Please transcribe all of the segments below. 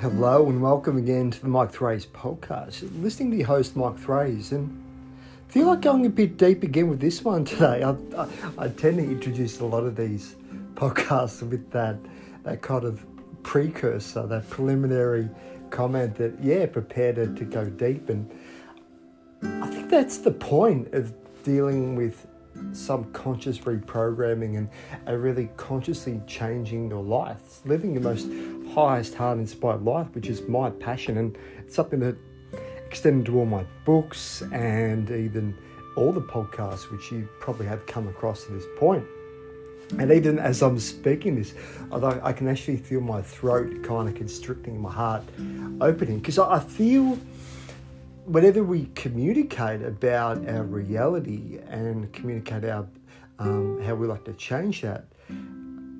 Hello and welcome again to the Mike Thrays podcast. Listening to your host Mike Thrays and feel like going a bit deep again with this one today. I, I, I, tend to introduce a lot of these podcasts with that that kind of precursor, that preliminary comment that yeah, prepare to, to go deep and I think that's the point of dealing with subconscious reprogramming and uh, really consciously changing your life, living your most highest heart inspired life, which is my passion, and it's something that extended to all my books and even all the podcasts, which you probably have come across to this point. And even as I'm speaking this, although I can actually feel my throat kind of constricting, my heart opening, because I feel whenever we communicate about our reality and communicate our um, how we like to change that,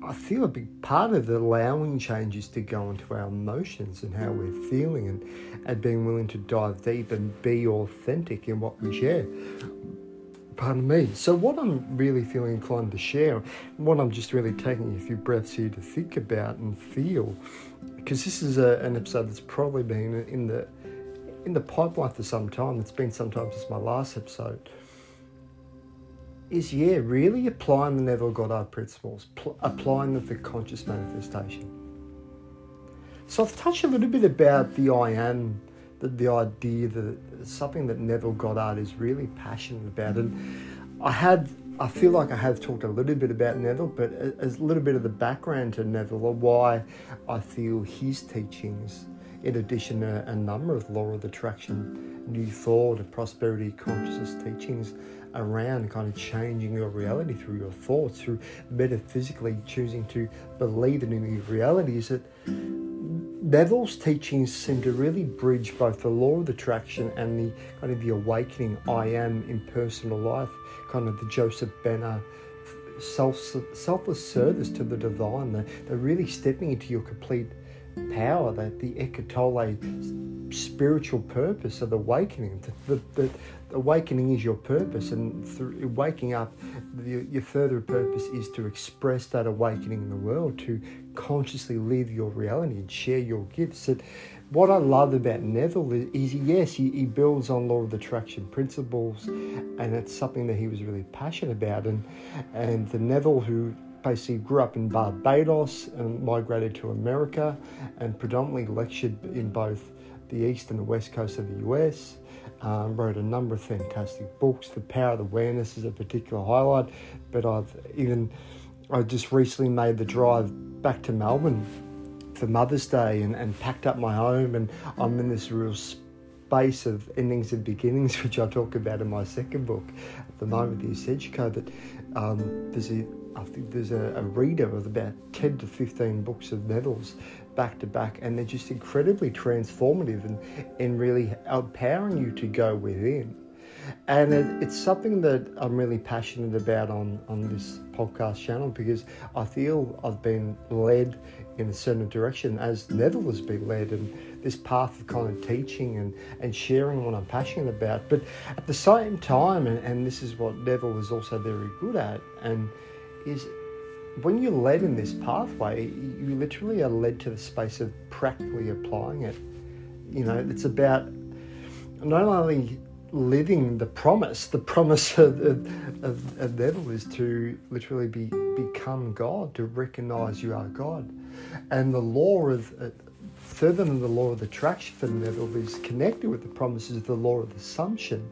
I feel a big part of allowing changes to go into our emotions and how we're feeling and, and being willing to dive deep and be authentic in what we share. Pardon me. So, what I'm really feeling inclined to share, what I'm just really taking a few breaths here to think about and feel, because this is a, an episode that's probably been in the in the pipeline for some time. It's been some time since my last episode. Is yeah, really applying the Neville Goddard principles, pl- applying the, the conscious manifestation. So I've touched a little bit about the I am, the, the idea that something that Neville Goddard is really passionate about, and I had I feel like I have talked a little bit about Neville, but a, a little bit of the background to Neville or why I feel his teachings in addition to a number of law of attraction, new thought, and prosperity consciousness teachings around kind of changing your reality through your thoughts, through metaphysically choosing to believe in a new reality, is that Neville's teachings seem to really bridge both the law of attraction and the kind of the awakening I am in personal life, kind of the Joseph Benner self selfless service to the divine. They're, they're really stepping into your complete power, that the Eckhart Tolle spiritual purpose of awakening. The, the, the, awakening is your purpose, and through waking up, the, your further purpose is to express that awakening in the world, to consciously live your reality and share your gifts. That what I love about Neville is, yes, he, he builds on law of attraction principles, and it's something that he was really passionate about. And and the Neville who basically grew up in Barbados and migrated to America and predominantly lectured in both the east and the west coast of the US. Um, wrote a number of fantastic books. The Power of Awareness is a particular highlight, but I've even I just recently made the drive back to Melbourne for Mother's Day and, and packed up my home, and I'm in this real space of endings and beginnings, which I talk about in my second book at the moment, the Ascension Code. That um, there's a I think there's a, a, reader of about 10 to 15 books of Neville's back to back, and they're just incredibly transformative and, and really empowering you to go within. And it, it's something that I'm really passionate about on, on this podcast channel because I feel I've been led in a certain direction as Neville has been led, and this path of kind of teaching and, and sharing what I'm passionate about. But at the same time, and, and this is what Neville is also very good at, and is when you're led in this pathway, you literally are led to the space of practically applying it. You know, it's about not only living the promise, the promise of, of, of Neville is to literally be become God, to recognize you are God. And the law of, uh, further than the law of attraction for Neville, is connected with the promises of the law of assumption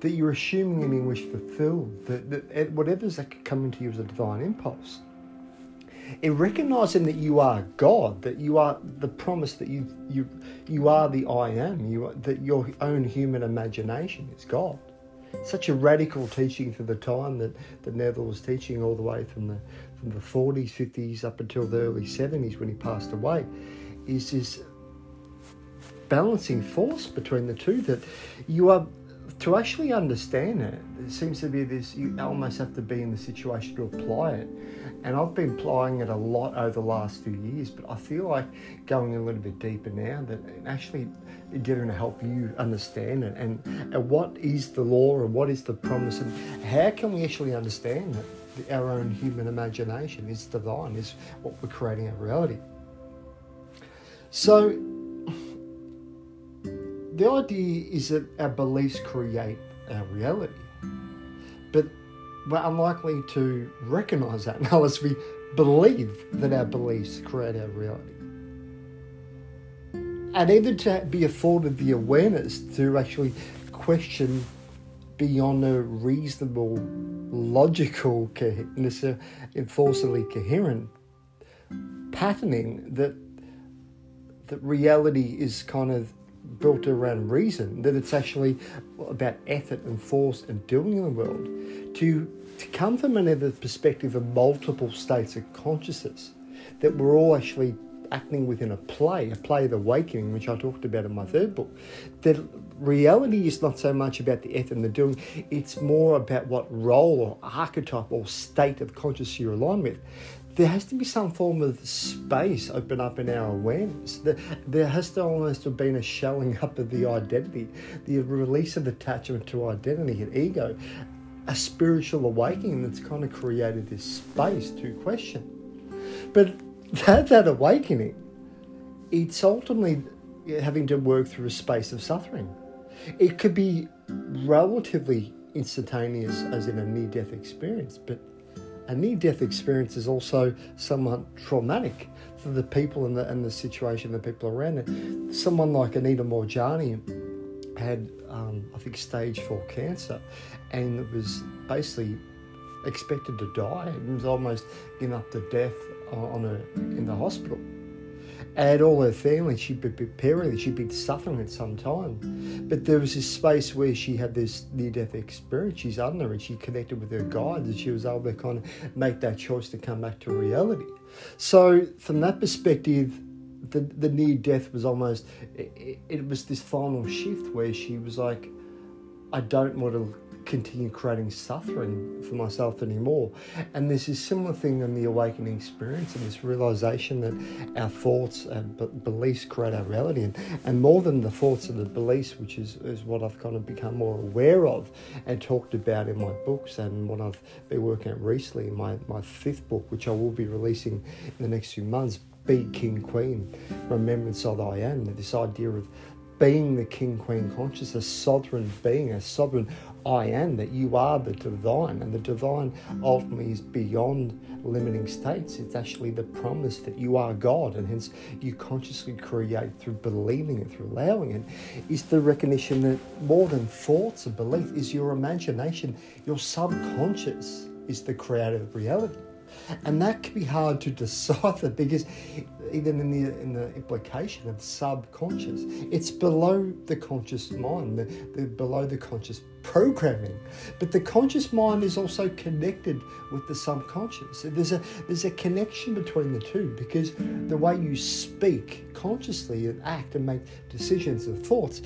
that you're assuming any wish fulfilled, that, that eh, whatever's that come into you as a divine impulse. In recognizing that you are God, that you are the promise that you you you are the I am, you that your own human imagination is God. Such a radical teaching for the time that, that Neville was teaching all the way from the from the 40s, 50s up until the early 70s when he passed away, is this balancing force between the two that you are to actually understand it, it seems to be this you almost have to be in the situation to apply it. And I've been applying it a lot over the last few years, but I feel like going a little bit deeper now that actually getting to help you understand it and, and what is the law and what is the promise and how can we actually understand that our own human imagination is divine, is what we're creating our reality. So the idea is that our beliefs create our reality. But we're unlikely to recognize that unless we believe that our beliefs create our reality. And even to be afforded the awareness to actually question beyond a reasonable, logical, enforceably coherent patterning that that reality is kind of built around reason, that it's actually about effort and force and doing in the world, to, to come from another perspective of multiple states of consciousness, that we're all actually acting within a play, a play of awakening, which I talked about in my third book, that reality is not so much about the effort and the doing, it's more about what role or archetype or state of consciousness you're aligned with there has to be some form of space open up in our awareness. There has to almost have been a shelling up of the identity, the release of attachment to identity and ego, a spiritual awakening that's kind of created this space to question. But that, that awakening, it's ultimately having to work through a space of suffering. It could be relatively instantaneous, as in a near death experience, but a near death experience is also somewhat traumatic for the people and the, and the situation, the people around it. Someone like Anita Moorjani had, um, I think, stage four cancer and was basically expected to die. It was almost getting up to death on a, in the hospital and all her family, she'd be preparing, she'd been suffering at some time. But there was this space where she had this near death experience. She's under and she connected with her guides and she was able to kind of make that choice to come back to reality. So, from that perspective, the, the near death was almost, it, it was this final shift where she was like, I don't want to continue creating suffering for myself anymore. And there's this similar thing in the awakening experience and this realization that our thoughts and beliefs create our reality. And, and more than the thoughts and the beliefs, which is, is what I've kind of become more aware of and talked about in my books and what I've been working at recently my, my fifth book, which I will be releasing in the next few months. Be King Queen, Remembrance of I Am, this idea of being the King Queen conscious, a sovereign being, a sovereign I am, that you are the divine, and the divine ultimately is beyond limiting states. It's actually the promise that you are God, and hence you consciously create through believing it, through allowing it. Is the recognition that more than thoughts and belief is your imagination, your subconscious is the creative reality. And that can be hard to decipher because even in the in the implication of subconscious, it's below the conscious mind, the, the below the conscious programming. But the conscious mind is also connected with the subconscious. There's a there's a connection between the two because the way you speak consciously and act and make decisions and thoughts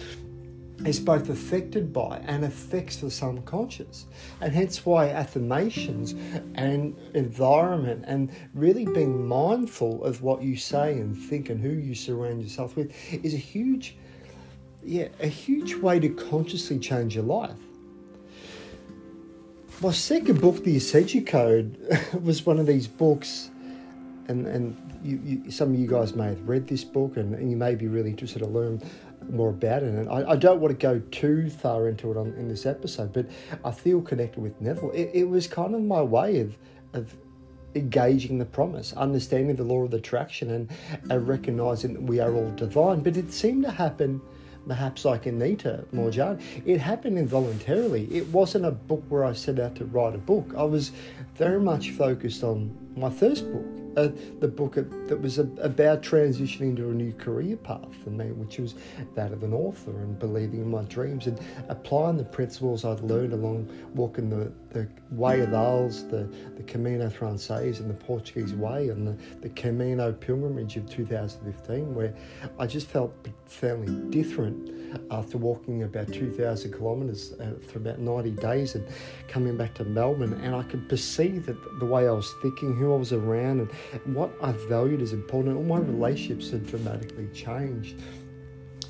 is both affected by and affects the subconscious. And hence why affirmations and environment and really being mindful of what you say and think and who you surround yourself with is a huge yeah, a huge way to consciously change your life. My second book, The Ascension Code, was one of these books, and, and you, you, some of you guys may have read this book and, and you may be really interested to learn more about it. And I, I, don't want to go too far into it on, in this episode, but I feel connected with Neville. It, it was kind of my way of, of engaging the promise, understanding the law of attraction, and uh, recognizing that we are all divine. But it seemed to happen perhaps like Anita Moorjani, it happened involuntarily. It wasn't a book where I set out to write a book. I was very much focused on my first book, the book that was about transitioning to a new career path for me, which was that of an author and believing in my dreams and applying the principles I'd learned along walking the, the Way of the Isles, the, the Camino Frances and the Portuguese Way and the, the Camino Pilgrimage of 2015, where I just felt profoundly different after walking about 2,000 kilometres uh, for about 90 days and coming back to Melbourne. And I could perceive that the way I was thinking, who I was around, and what I valued as important, all my relationships had dramatically changed.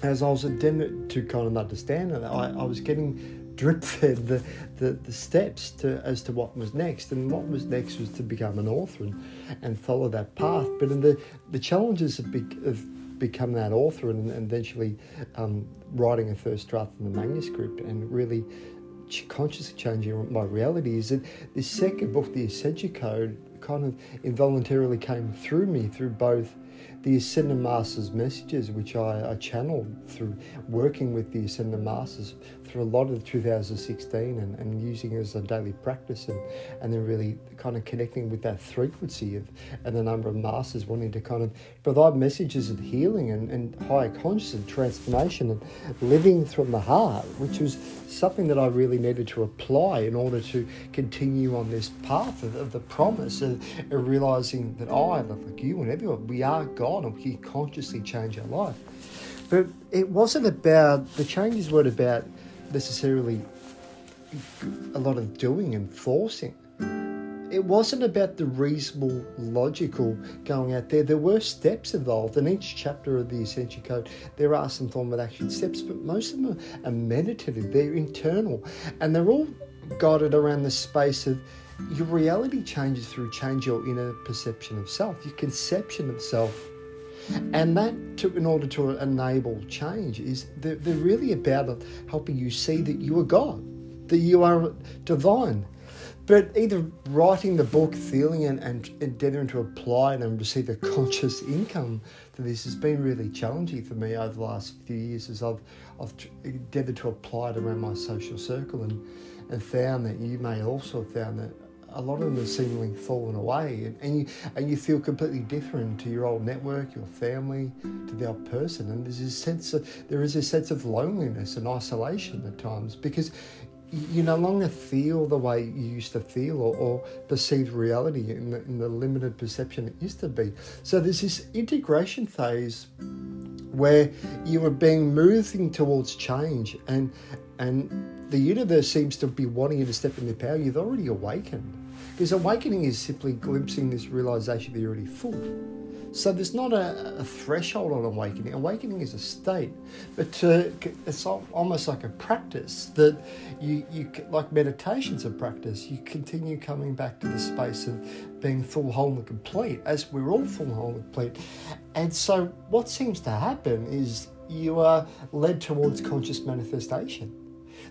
As I was attempting to kind of understand it, I, I was getting drip fed the, the, the, steps to as to what was next. And what was next was to become an author and, and follow that path. But in the, the challenges of, be, of become that author and, and eventually um, writing a first draft of the manuscript and really consciously changing my reality is that this second book, The Ascension Code, kind of involuntarily came through me through both the Ascended Masters messages, which I, I channeled through working with the Ascended Masters through a lot of 2016 and, and using it as a daily practice and, and then really kind of connecting with that frequency of and the number of masters wanting to kind of provide messages of healing and, and higher consciousness transformation and living from the heart, which was something that I really needed to apply in order to continue on this path of, of the promise of, of realizing that I, like you and everyone, we are God and we can consciously change our life. But it wasn't about, the changes weren't about necessarily a lot of doing and forcing. It wasn't about the reasonable, logical going out there. There were steps involved. In each chapter of the Ascension Code, there are some form of action steps, but most of them are meditative, they're internal, and they're all guided around the space of your reality changes through change your inner perception of self, your conception of self and that, to, in order to enable change, is they're, they're really about helping you see that you are God, that you are divine. But either writing the book, feeling and, and endeavoring to apply it and receive a conscious income to this has been really challenging for me over the last few years as I've, I've endeavored to apply it around my social circle and, and found that you may also have found that a lot of them have seemingly fallen away, and, and you and you feel completely different to your old network, your family, to the old person, and there's this sense of there is a sense of loneliness and isolation at times because you no longer feel the way you used to feel or, or perceive reality in the, in the limited perception it used to be. So there's this integration phase where you are being moving towards change and and the universe seems to be wanting you to step into power. You've already awakened. Because awakening is simply glimpsing this realization that you're already full. So there's not a, a, threshold on awakening. Awakening is a state, but to, it's almost like a practice that you, you like meditation's a practice. You continue coming back to the space of being full, whole, and complete, as we're all full, whole, and complete. And so what seems to happen is you are led towards conscious manifestation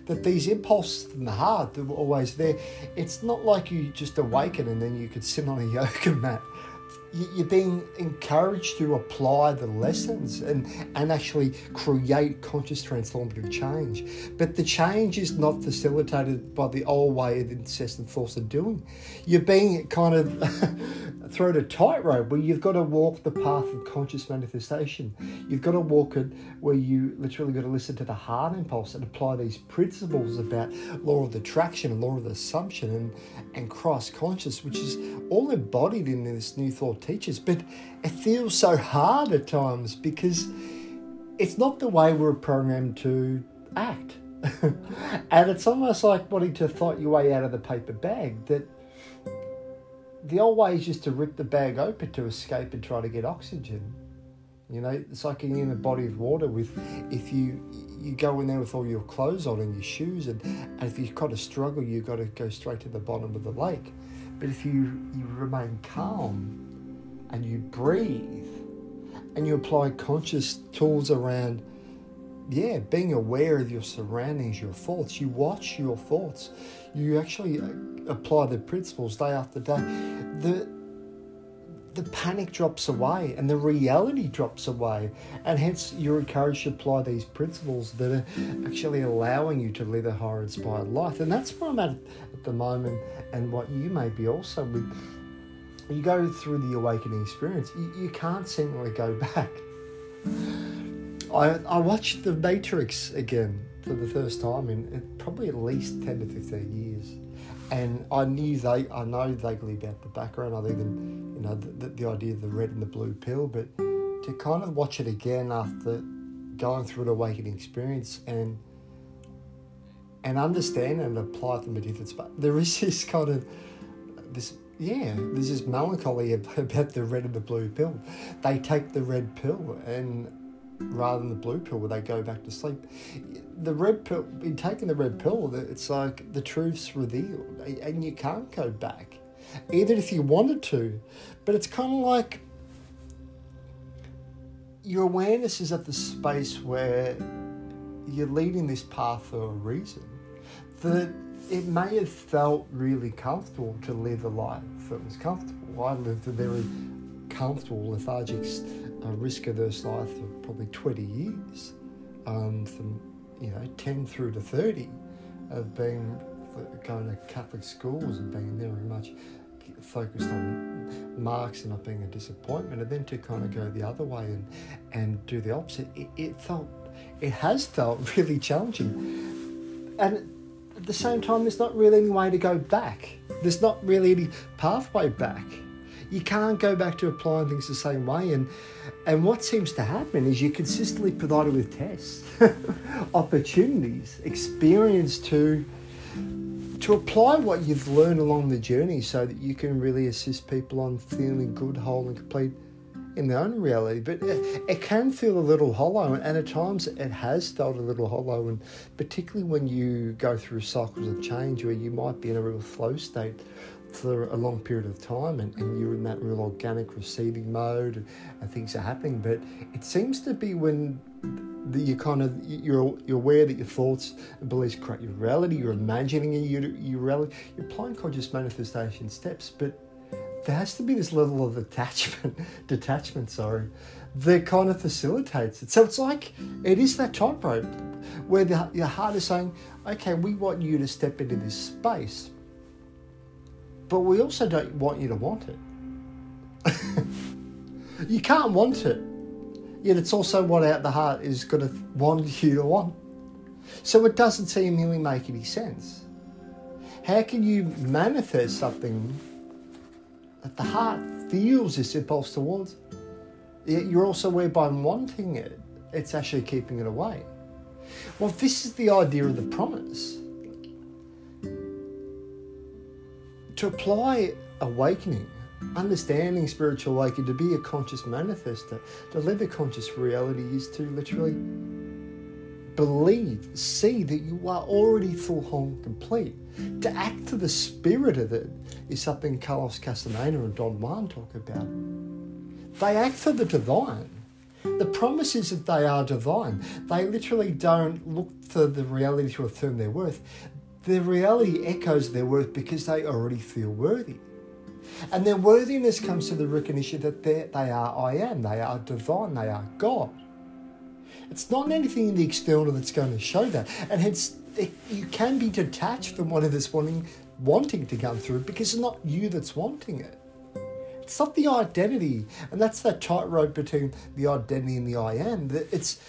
that these impulses from the heart that were always there, it's not like you just awaken and then you could sit on a yoga mat you're being encouraged to apply the lessons and, and actually create conscious transformative change. But the change is not facilitated by the old way of incessant force of doing. You're being kind of thrown a tightrope where you've got to walk the path of conscious manifestation. You've got to walk it where you literally got to listen to the heart impulse and apply these principles about law of attraction and law of assumption and, and cross conscious, which is all embodied in this new thought teachers, but it feels so hard at times because it's not the way we're programmed to act. and it's almost like wanting to fight your way out of the paper bag that the old way is just to rip the bag open to escape and try to get oxygen. You know, it's like in a body of water with if you you go in there with all your clothes on and your shoes and, and if you've got of struggle you've got to go straight to the bottom of the lake. But if you, you remain calm and you breathe and you apply conscious tools around yeah being aware of your surroundings your thoughts. You watch your thoughts. You actually uh, apply the principles day after day. The the panic drops away and the reality drops away. And hence you're encouraged to apply these principles that are actually allowing you to live a higher inspired life. And that's where i'm at at the moment and what you may be also with you go through the awakening experience, you, you can't seemingly go back. I, I watched The Matrix again for the first time in, probably at least 10 to 15 years. And I knew they, I know vaguely about the background, other than, you know, the, the, idea of the red and the blue pill, but to kind of watch it again after going through an awakening experience and and understand and apply it from a different space. There is this kind of this yeah, there's this melancholy about the red and the blue pill. They take the red pill and rather than the blue pill where they go back to sleep. The red pill, in taking the red pill, it's like the truth's revealed and you can't go back, even if you wanted to. But it's kind of like your awareness is at the space where you're leading this path for a reason. That it may have felt really comfortable to live a life that was comfortable. I lived a very comfortable, lethargic, uh, risk averse life for probably 20 years, um, from you know 10 through to 30, of being going to Catholic schools and being very much focused on marks and not being a disappointment, and then to kind of go the other way and and do the opposite. It, it felt, it has felt really challenging, and at the same time, there's not really any way to go back. There's not really any pathway back. You can't go back to applying things the same way. And and what seems to happen is you're consistently provided with tests, opportunities, experience to to apply what you've learned along the journey so that you can really assist people on feeling good, whole, and complete in their own reality. But it, it, can feel a little hollow, and at times it has felt a little hollow, and particularly when you go through cycles of change where you might be in a real flow state for a long period of time and, and you're in that real organic receiving mode and, and things are happening. But it seems to be when that you kind of you're you're aware that your thoughts and beliefs create your reality. You're imagining your your reality. You're applying conscious manifestation steps, but there has to be this level of attachment, detachment. Sorry, that kind of facilitates it. So it's like it is that tightrope where the, your heart is saying, "Okay, we want you to step into this space." But we also don't want you to want it. you can't want it Yet it's also what out the heart is going to want you to want. So it doesn't seemingly make any sense. How can you manifest something that the heart feels this impulse towards? Yet you're also aware by wanting it, it's actually keeping it away. Well, this is the idea of the promise. To apply awakening understanding spiritual awakening, to be a conscious manifester, to live a conscious reality is to literally believe, see that you are already full, whole, and complete. To act to the spirit of it is something Carlos Castaneda and Don Juan talk about. They act for the divine. The promise is that they are divine. They literally don't look for the reality to affirm their worth. The reality echoes their worth because they already feel worthy. And their worthiness comes to the recognition that they are I am, they are divine, they are God. It's not anything in the external that's going to show that. And hence, it, you can be detached from what it is wanting, wanting to come through because it's not you that's wanting it. It's not the identity. And that's that tightrope between the identity and the I am. It's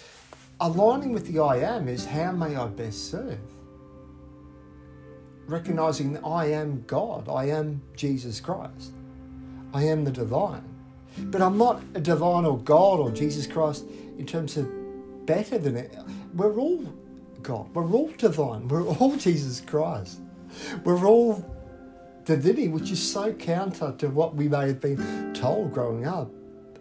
aligning with the I am is how may I best serve? recognizing that I am God, I am Jesus Christ, I am the divine. But I'm not a divine or God or Jesus Christ in terms of better than it. We're all God, we're all divine, we're all Jesus Christ, we're all divinity, which is so counter to what we may have been told growing up.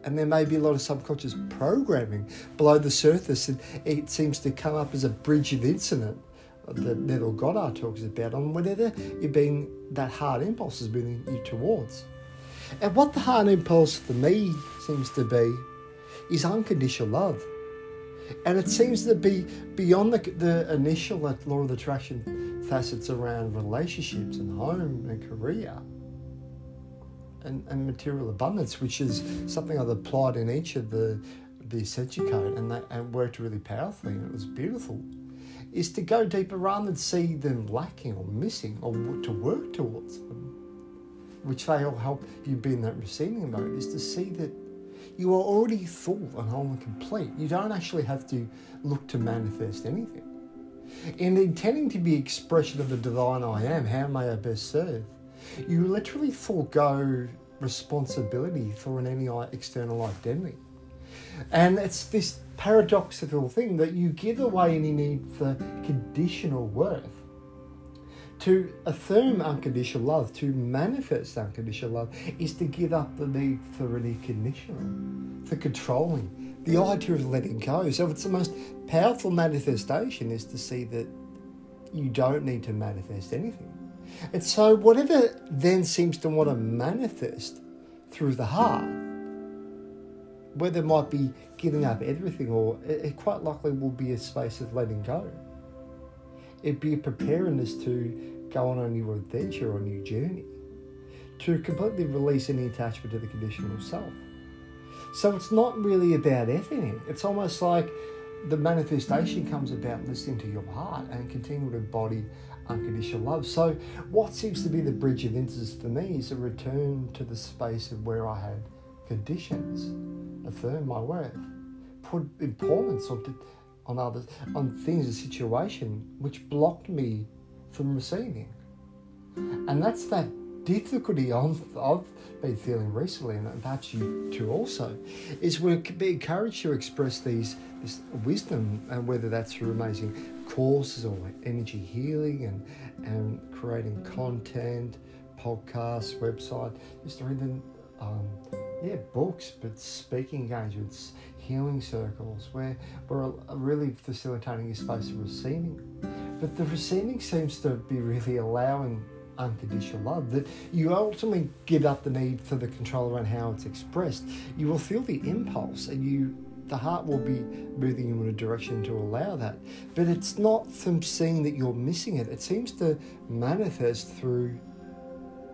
And there may be a lot of subconscious programming below the surface, and it seems to come up as a bridge of incident that Neville Goddard talks about on whatever you're being that heart impulse is moving you towards. And what the heart impulse for me seems to be is unconditional love. And it seems to be beyond the, the initial law of attraction facets around relationships and home and career and, and material abundance, which is something I've applied in each of the the Ascension Code and, that, and worked really powerfully and it was beautiful is to go deeper rather than see them lacking or missing or to work towards them, which they all help you be in that receiving mode, is to see that you are already full and whole and complete. You don't actually have to look to manifest anything. In intending to be expression of the divine I am, how may I best serve? You literally forego responsibility for an any external identity. And it's this paradoxical thing that you give away any need for conditional worth. To affirm unconditional love, to manifest unconditional love, is to give up the need for any conditional, for controlling, the idea of letting go. So it's the most powerful manifestation is to see that you don't need to manifest anything. And so whatever then seems to want to manifest through the heart whether it might be giving up everything, or it quite likely will be a space of letting go. It'd be a preparedness to go on a new adventure or new journey, to completely release any attachment to the conditional self. So it's not really about anything. It's almost like the manifestation comes about listening to your heart and continuing to embody unconditional love. So, what seems to be the bridge of incident for me is a return to the space of where I had conditions, affirm my worth, put importance on, on others, on things, a situation which blocked me from receiving. And that's that difficulty I've, I've been feeling recently, and perhaps you too also, is we're be encouraged to express these this wisdom, and whether that's through amazing courses or energy healing and and creating content, podcasts, website, just even um, yeah books, but speaking engagements, healing circles, where we're really facilitating a space of receiving. But the receiving seems to be really allowing unconditional love, that you ultimately give up the need for the control around how it's expressed. You will feel the impulse and you the heart will be moving you in a direction to allow that. But it's not from seeing that you're missing it. It seems to manifest through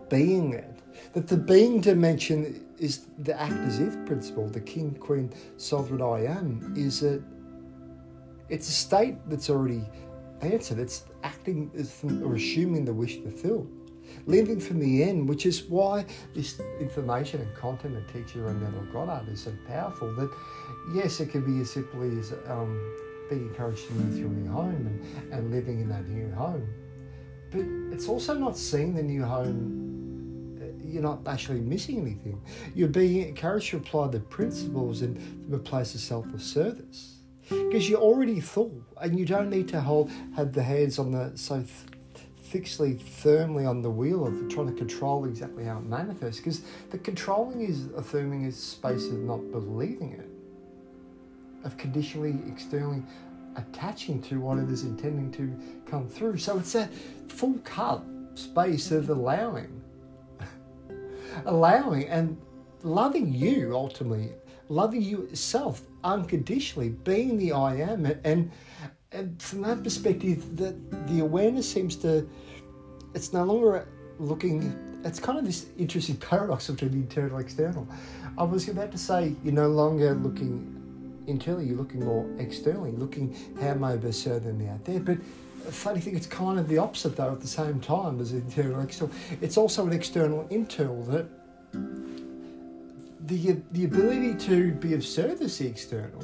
being it. That the being dimension is the act as if principle, the king, queen, sovereign I am, is that it's a state that's already answered. It's acting or assuming the wish fulfilled. Living from the end, which is why this information and content and teaching around Neville Goddard is so powerful that, yes, it can be as simply as um, being encouraged to move to a new home and, and living in that new home. But it's also not seeing the new home, uh, you're not actually missing anything. You're being encouraged to apply the principles and from a place of selfless service because you're already full and you don't need to hold have the hands on the so fixedly firmly on the wheel of trying to control exactly how it manifests because the controlling is affirming a space of not believing it of conditionally externally attaching to what it is intending to come through. So it's a full cup space of allowing allowing and loving you ultimately loving you itself unconditionally, being the I am. And, and from that perspective, that the awareness seems to, it's no longer looking, it's kind of this interesting paradox between the internal and external. I was about to say, you're no longer looking internally, you're looking more externally, looking how am I best serve them out there. But funny thing, it's kind of the opposite though at the same time as internal external. It's also an external internal that the, the ability to be of service external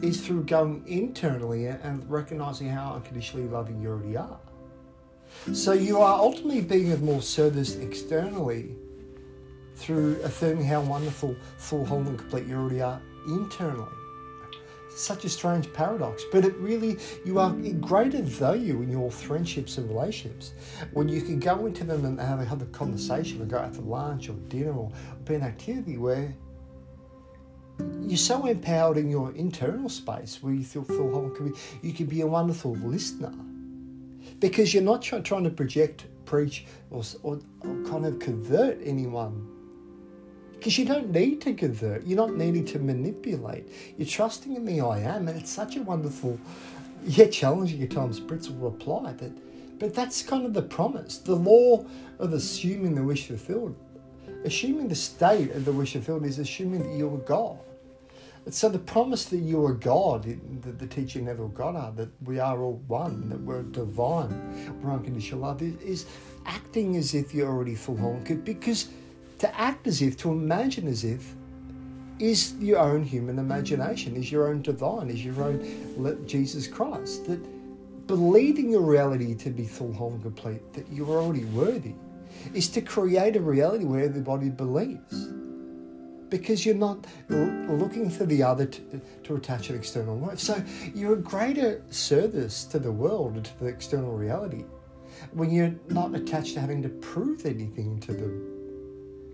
is through going internally and recognizing how unconditionally loving you already are. So you are ultimately being of more service externally through affirming how wonderful, full, whole, and complete you already are internally such a strange paradox, but it really, you are in greater value in your friendships and relationships. When you can go into them and have, have a conversation or go out for lunch or dinner or be an activity where you're so empowered in your internal space where you feel, feel whole can be, you can be a wonderful listener. Because you're not try, trying to project, preach, or, or, or kind of convert anyone because you don't need to convert, you're not needing to manipulate. You're trusting in the I am, and it's such a wonderful, yet challenging at times principle to apply. That, but that's kind of the promise. The law of assuming the wish fulfilled, assuming the state of the wish fulfilled is assuming that you're God. And so the promise that you are God, the, the teaching Neville Goddard, that we are all one, that we're divine, we're unconditional love, is, acting as if you're already full whole because to act as if, to imagine as if, is your own human imagination, is your own divine, is your own Jesus Christ. That believing your reality to be full, whole, and complete, that you're already worthy, is to create a reality where everybody believes. Because you're not looking for the other to, to attach an external worth. So you're a greater service to the world and to the external reality when you're not attached to having to prove anything to them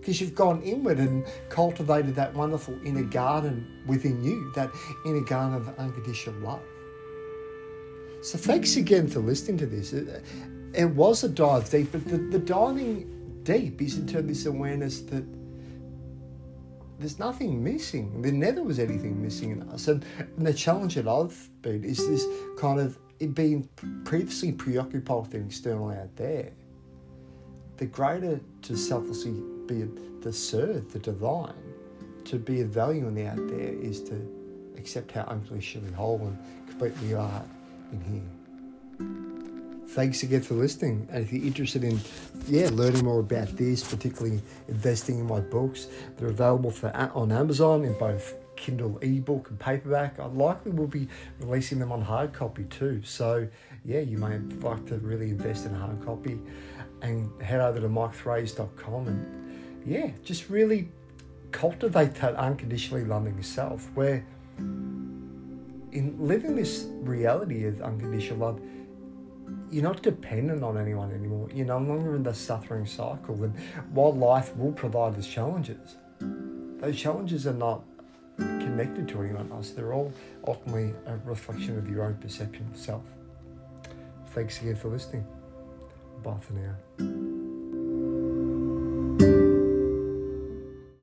because you've gone inward and cultivated that wonderful inner mm. garden within you, that inner garden of unconditional love. So thanks mm. again for listening to this. It, it was a dive deep, but the, the diving deep is into this awareness that there's nothing missing. There never was anything missing in us. And, and the challenge that I've been is this kind of being previously preoccupied with the external out there. The greater to selflessly be the serve, the divine, to be of value in the out there is to accept how unconditionally whole and complete we are in here thanks again for listening. And if you're interested in, yeah, learning more about this, particularly investing in my books, they're available for uh, on Amazon in both Kindle ebook and paperback. I likely will be releasing them on hard copy too. So yeah, you may like to really invest in hard copy and head over to mikethrays.com and yeah, just really cultivate that unconditionally loving self where in living this reality of unconditional love you're not dependent on anyone anymore. You're no longer in the suffering cycle. And while life will provide us challenges, those challenges are not connected to anyone else. They're all ultimately a reflection of your own perception of self. Thanks again for listening. Bye for now.